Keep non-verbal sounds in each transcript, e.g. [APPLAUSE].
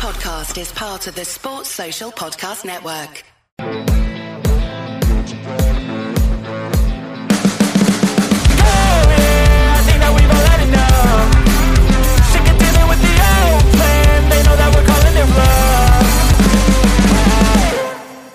podcast is part of the Sports Social Podcast Network.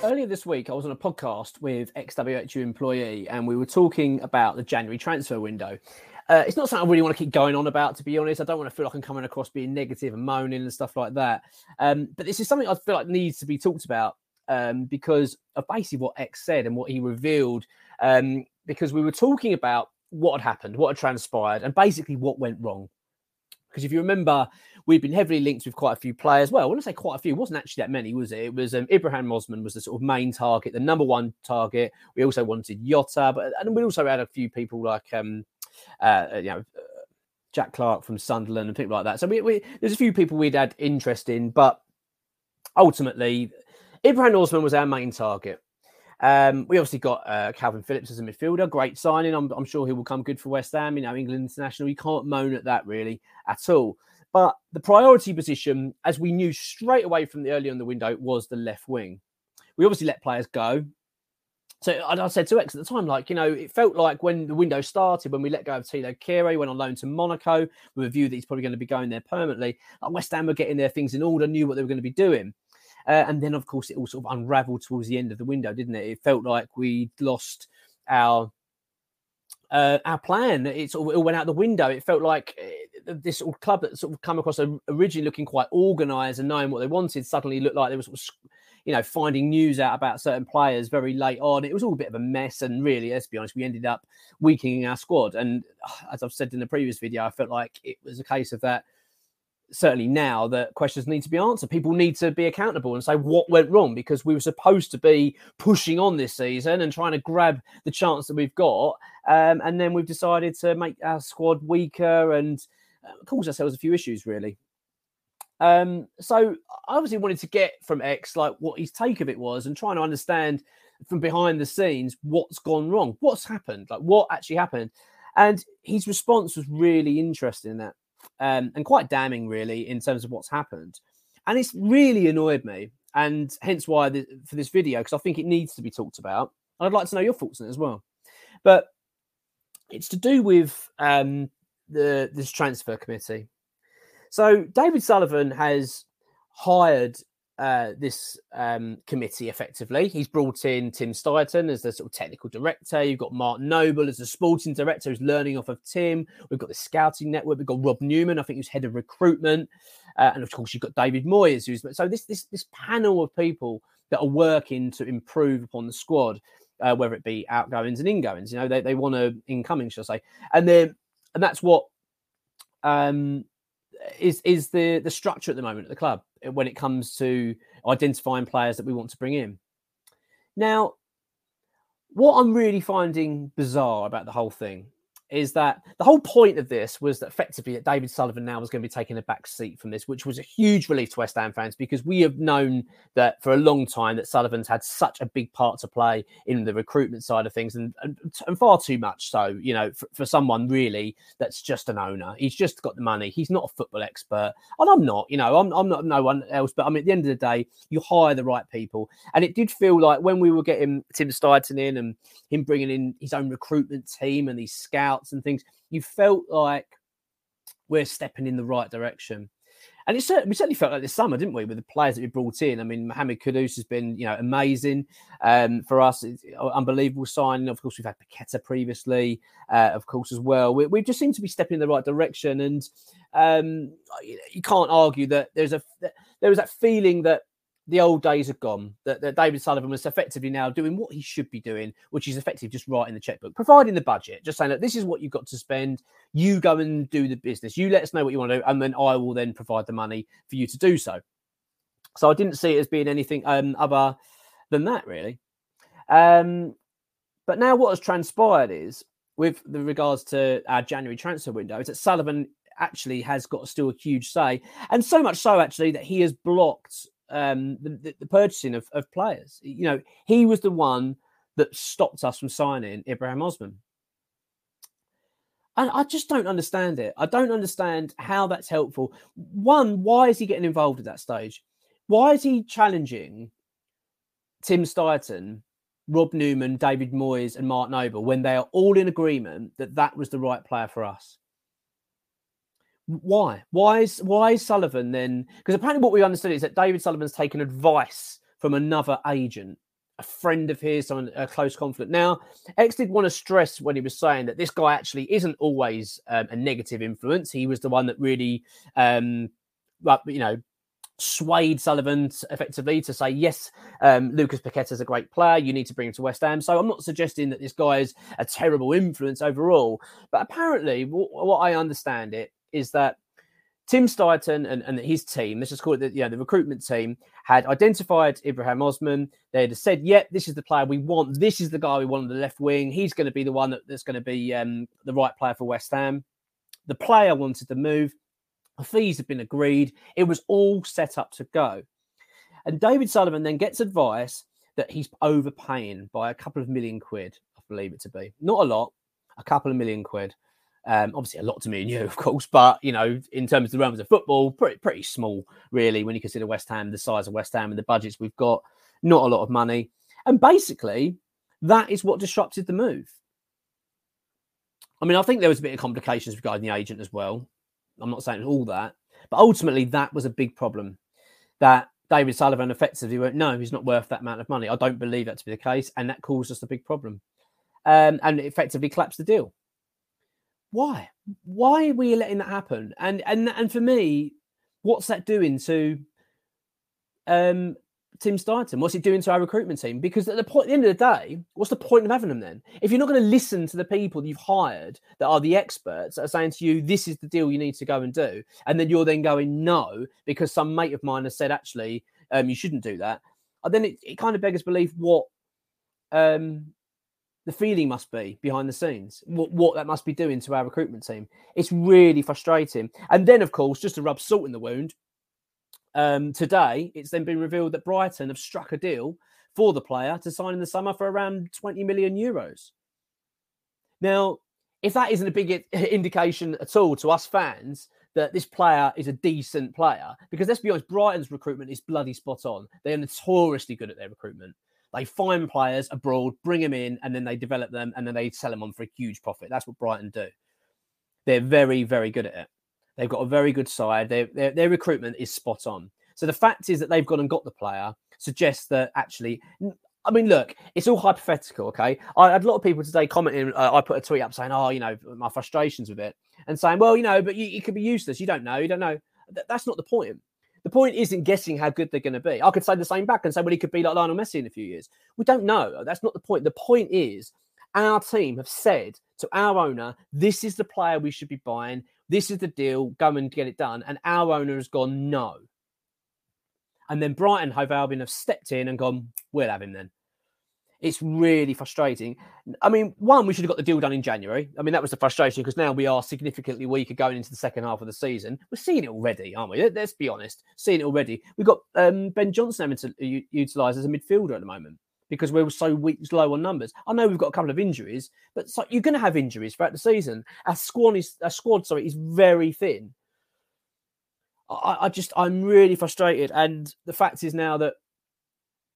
Earlier this week, I was on a podcast with ex-WHU employee, and we were talking about the January transfer window. Uh, it's not something I really want to keep going on about, to be honest. I don't want to feel like I'm coming across being negative and moaning and stuff like that. Um, but this is something I feel like needs to be talked about um, because of basically what Ex said and what he revealed. Um, because we were talking about what had happened, what had transpired, and basically what went wrong. Because if you remember, we've been heavily linked with quite a few players. Well, I want to say quite a few. It wasn't actually that many, was it? It was um, Ibrahim Osman was the sort of main target, the number one target. We also wanted Jota, but and we also had a few people like um, uh, you know. Uh, Jack Clarke from Sunderland and people like that. So we, we, there's a few people we'd had interest in, but ultimately, Ibrahim Osman was our main target. Um, we obviously got uh, Kalvin Phillips as a midfielder, great signing. I'm, I'm, sure he will come good for West Ham. You know, England international. You can't moan at that really at all. But the priority position, as we knew straight away from the early on the window, was the left wing. We obviously let players go. So I said to Ex at the time, like, you know, it felt like when the window started, when we let go of Thilo Kehrer, went on loan to Monaco with a view that he's probably going to be going there permanently. Like West Ham were getting their things in order, knew what they were going to be doing. Uh, and then, of course, it all sort of unraveled towards the end of the window, didn't it? It felt like we'd lost our uh, our plan. It sort of all went out the window. It felt like uh, this club that sort of come across originally looking quite organised and knowing what they wanted suddenly looked like they were sort of, you know, finding news out about certain players very late on. It was all a bit of a mess, and really, let's be honest, we ended up weakening our squad. And [SIGHS] as I've said in the previous video, I felt like it was a case of that certainly now that questions need to be answered. People need to be accountable and say what went wrong because we were supposed to be pushing on this season and trying to grab the chance that we've got. Um, and then we've decided to make our squad weaker and uh, cause ourselves a few issues, really. Um, so I obviously wanted to get from Ex like what his take of it was and trying to understand from behind the scenes what's gone wrong, what's happened, like what actually happened. And his response was really interesting in that um, and quite damning, really, in terms of what's happened. And it's really annoyed me, and hence why the, for this video, because I think it needs to be talked about. I'd like to know your thoughts on it as well. But it's to do with um, the this transfer committee. So David Sullivan has hired uh, this um, committee effectively. He's brought in Tim Steidten as the sort of technical director. You've got Mark Noble as the sporting director who's learning off of Tim. We've got the scouting network. We've got Rob Newman, I think, who's head of recruitment. Uh, and of course, you've got David Moyes, who's so this this this panel of people that are working to improve upon the squad, uh, whether it be outgoings and ingoings. You know, they, they want to incoming, shall I say? And then and that's what um is is the the structure at the moment at the club when it comes to identifying players that we want to bring in. Now, what I'm really finding bizarre about the whole thing is that the whole point of this was that effectively that David Sullivan now was going to be taking a back seat from this, which was a huge relief to West Ham fans because we have known that for a long time that Sullivan's had such a big part to play in the recruitment side of things, and and, and far too much so, you know, for, for, someone really that's just an owner. He's just got the money. He's not a football expert, and I'm not. You know, I'm I'm not no one else. But I mean, at the end of the day, you hire the right people, and it did feel like when we were getting Tim Steidten in and him bringing in his own recruitment team and these scouts and things, you felt like we're stepping in the right direction. And it certainly, we certainly felt like this summer, didn't we, with the players that we brought in? I mean, Mohamed Kudus has been, you know, amazing um, for us. Unbelievable signing. Of course, we've had Paqueta previously, uh, of course, as well. We, we just seem to be stepping in the right direction, and um, you can't argue that there's a there was that feeling that the old days are gone. That, that, David Sullivan was effectively now doing what he should be doing, which is effectively just writing the checkbook, providing the budget, just saying that this is what you've got to spend. You go and do the business. You let us know what you want to do, and then I will then provide the money for you to do so. So I didn't see it as being anything um, other than that, really. Um, but now what has transpired is, with the regards to our January transfer window, is that Sullivan actually has got still a huge say, and so much so actually that he has blocked um, the, the, purchasing of, of players. You know, he was the one that stopped us from signing Ibrahim Osman. And I just don't understand it. I don't understand how that's helpful. One, why is he getting involved at that stage? Why is he challenging Tim Steidten, Rob Newman, David Moyes, and Mark Noble when they are all in agreement that that was the right player for us? Why? Why is why is Sullivan then? Because apparently, what we understood is that David Sullivan's taken advice from another agent a friend of his, someone a close conflict. Now, Ex did want to stress when he was saying that this guy actually isn't always um, a negative influence. He was the one that really, um, you know, swayed Sullivan effectively to say, yes, um, Lucas Paqueta is a great player. You need to bring him to West Ham. So I'm not suggesting that this guy is a terrible influence overall. But apparently, w- what I understand it is that Tim Steidten and, and his team, let's just call it the, you know, the recruitment team, had identified Ibrahim Osman. They had said, yep, this is the player we want. This is the guy we want on the left wing. He's going to be the one that, that's going to be um, the right player for West Ham. The player wanted to move. The fees had been agreed. It was all set up to go. And David Sullivan then gets advice that he's overpaying by a couple of million quid, I believe it to be. Not a lot, a couple of million quid. Um, obviously, a lot to me and you, [LAUGHS] of course, but you know, in terms of the realms of football, pretty pretty small, really, when you consider West Ham, the size of West Ham, and the budgets we've got. Not a lot of money, and basically, that is what disrupted the move. I mean, I think there was a bit of complications regarding the agent as well. I'm not saying all that, but ultimately, that was a big problem. That David Sullivan effectively went, no, he's not worth that amount of money. I don't believe that to be the case, and that caused us a big problem, um, and effectively collapsed the deal why? Why are we letting that happen? And and and for me, what's that doing to um Tim Steidten? What's it doing to our recruitment team? Because at the point, at the end of the day, what's the point of having them then? If you're not going to listen to the people you've hired that are the experts that are saying to you, "This is the deal you need to go and do," and then you're then going no because some mate of mine has said, "Actually, um, you shouldn't do that," uh, then it, it kind of beggars belief what um the feeling must be behind the scenes, what, what that must be doing to our recruitment team. It's really frustrating. And then, of course, just to rub salt in the wound, um, today it's then been revealed that Brighton have struck a deal for the player to sign in the summer for around 20 million euros. Now, if that isn't a big [LAUGHS] indication at all to us fans that this player is a decent player, because let's be honest, Brighton's recruitment is bloody spot on. They are notoriously good at their recruitment. They find players abroad, bring them in, and then they develop them, and then they sell them on for a huge profit. That's what Brighton do. They're very, very good at it. They've got a very good side. Their, their, recruitment is spot on. So the fact is that they've gone and got the player suggests that actually, I mean, look, it's all hypothetical, okay? I had a lot of people today commenting. Uh, I put a tweet up saying, "Oh, you know, my frustrations with it," and saying, "Well, you know, but you, it could be useless. You don't know. You don't know." Th- that's not the point. The point isn't guessing how good they're going to be. I could say the same back and say, well, he could be like Lionel Messi in a few years. We don't know. That's not the point. The point is, our team have said to our owner, this is the player we should be buying. This is the deal. Go and get it done. And our owner has gone, no. And then Brighton, Hove Albion have stepped in and gone, we'll have him then. It's really frustrating. I mean, one, we should have got the deal done in January. I mean, that was the frustration because now we are significantly weaker going into the second half of the season. We're seeing it already, aren't we? Let's be honest, seeing it already. We've got um, Ben Johnson having to utilise as a midfielder at the moment because we're so weak, low on numbers. I know we've got a couple of injuries, but so you're going to have injuries throughout the season. Our squad is, our squad, sorry, is very thin. I, I just, I'm really frustrated, and the fact is now that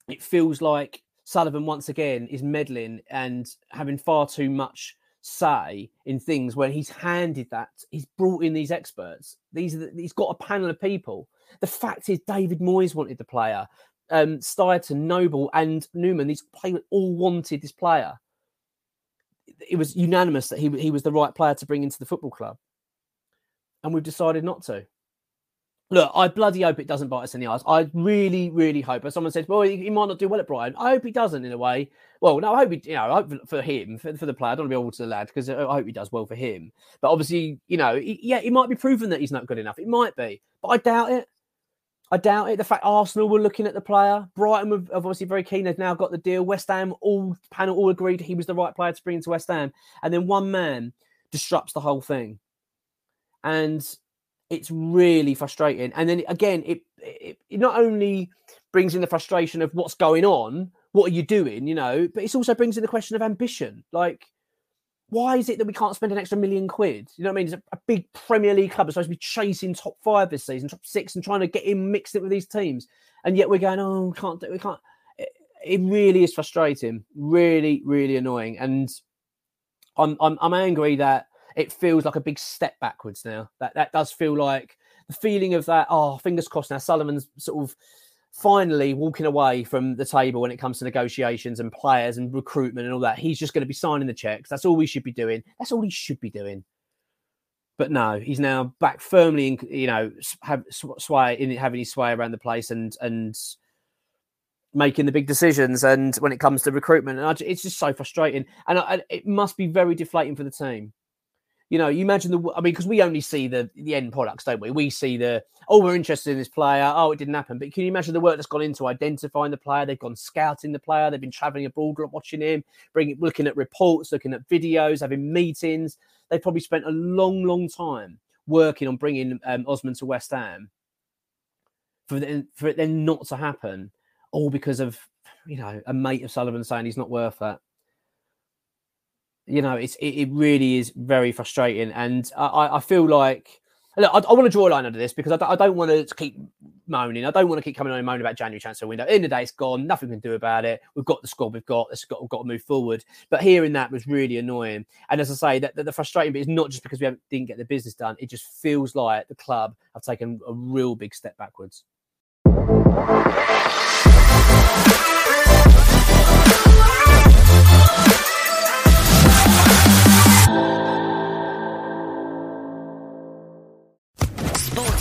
it feels like Sullivan once again is meddling and having far too much say in things when he's handed that he's brought in these experts. These the, he's got a panel of people. The fact is, David Moyes wanted the player. Um, Steidten, Noble, and Newman. These players all wanted this player. It was unanimous that he he was the right player to bring into the football club, and we've decided not to look, I bloody hope it doesn't bite us in the eyes. I really, really hope. As someone says, well, he, he, might not do well at Brighton. I hope he doesn't in a way. Well, no, I hope he, you know, I hope for him, for, for the player. I don't want to be all to the lad because I hope he does well for him. But obviously, you know, he, yeah, he might be proven that he's not good enough. It might be, but I doubt it. I doubt it. The fact Arsenal were looking at the player, Brighton were obviously very keen. They've now got the deal. West Ham, all panel all agreed he was the right player to bring into West Ham, and then one man disrupts the whole thing. And it's really frustrating. And then again, it, it, it not only brings in the frustration of what's going on, what are you doing, you know, but it also brings in the question of ambition. Like, why is it that we can't spend an extra million quid? You know what I mean? It's a, a big Premier League club that's supposed to be chasing top five this season, top six, and trying to get in mixed it with these teams, and yet we're going, oh, we can't do, we can't. It, it really is frustrating, really, really annoying, and I'm I'm I'm angry that it feels like a big step backwards now. That that does feel like the feeling of that. Oh, fingers crossed now. Sullivan's sort of finally walking away from the table when it comes to negotiations and players and recruitment and all that. He's just going to be signing the checks. That's all we should be doing. That's all he should be doing. But no, he's now back firmly in, you know, have sway in having his sway around the place and and making the big decisions. And when it comes to recruitment, and I, it's just so frustrating. And I, it must be very deflating for the team you know, you imagine the, I mean, because we only see the the end products, don't we? We see the, oh, we're interested in this player. Oh, it didn't happen. But can you imagine the work that's gone into identifying the player? They've gone scouting the player. They've been traveling abroad, watching him, bringing, looking at reports, looking at videos, having meetings. They've probably spent a long, long time working on bringing um, Osman to West Ham. For, the, for it then not to happen, all because of you know a mate of Sullivan saying he's not worth that you know, it's it, it really is very frustrating, and I, I feel like look, I, I, want to draw a line under this because I don't, I don't want to keep moaning. I don't want to keep coming on and moaning about January transfer window. In the, the day, it's gone. Nothing we can do about it. We've got the squad we've got. Let's got, we've got to move forward. But hearing that was really annoying. And as I say, that, that the frustrating bit is not just because we didn't get the business done. It just feels like the club have taken a real big step backwards.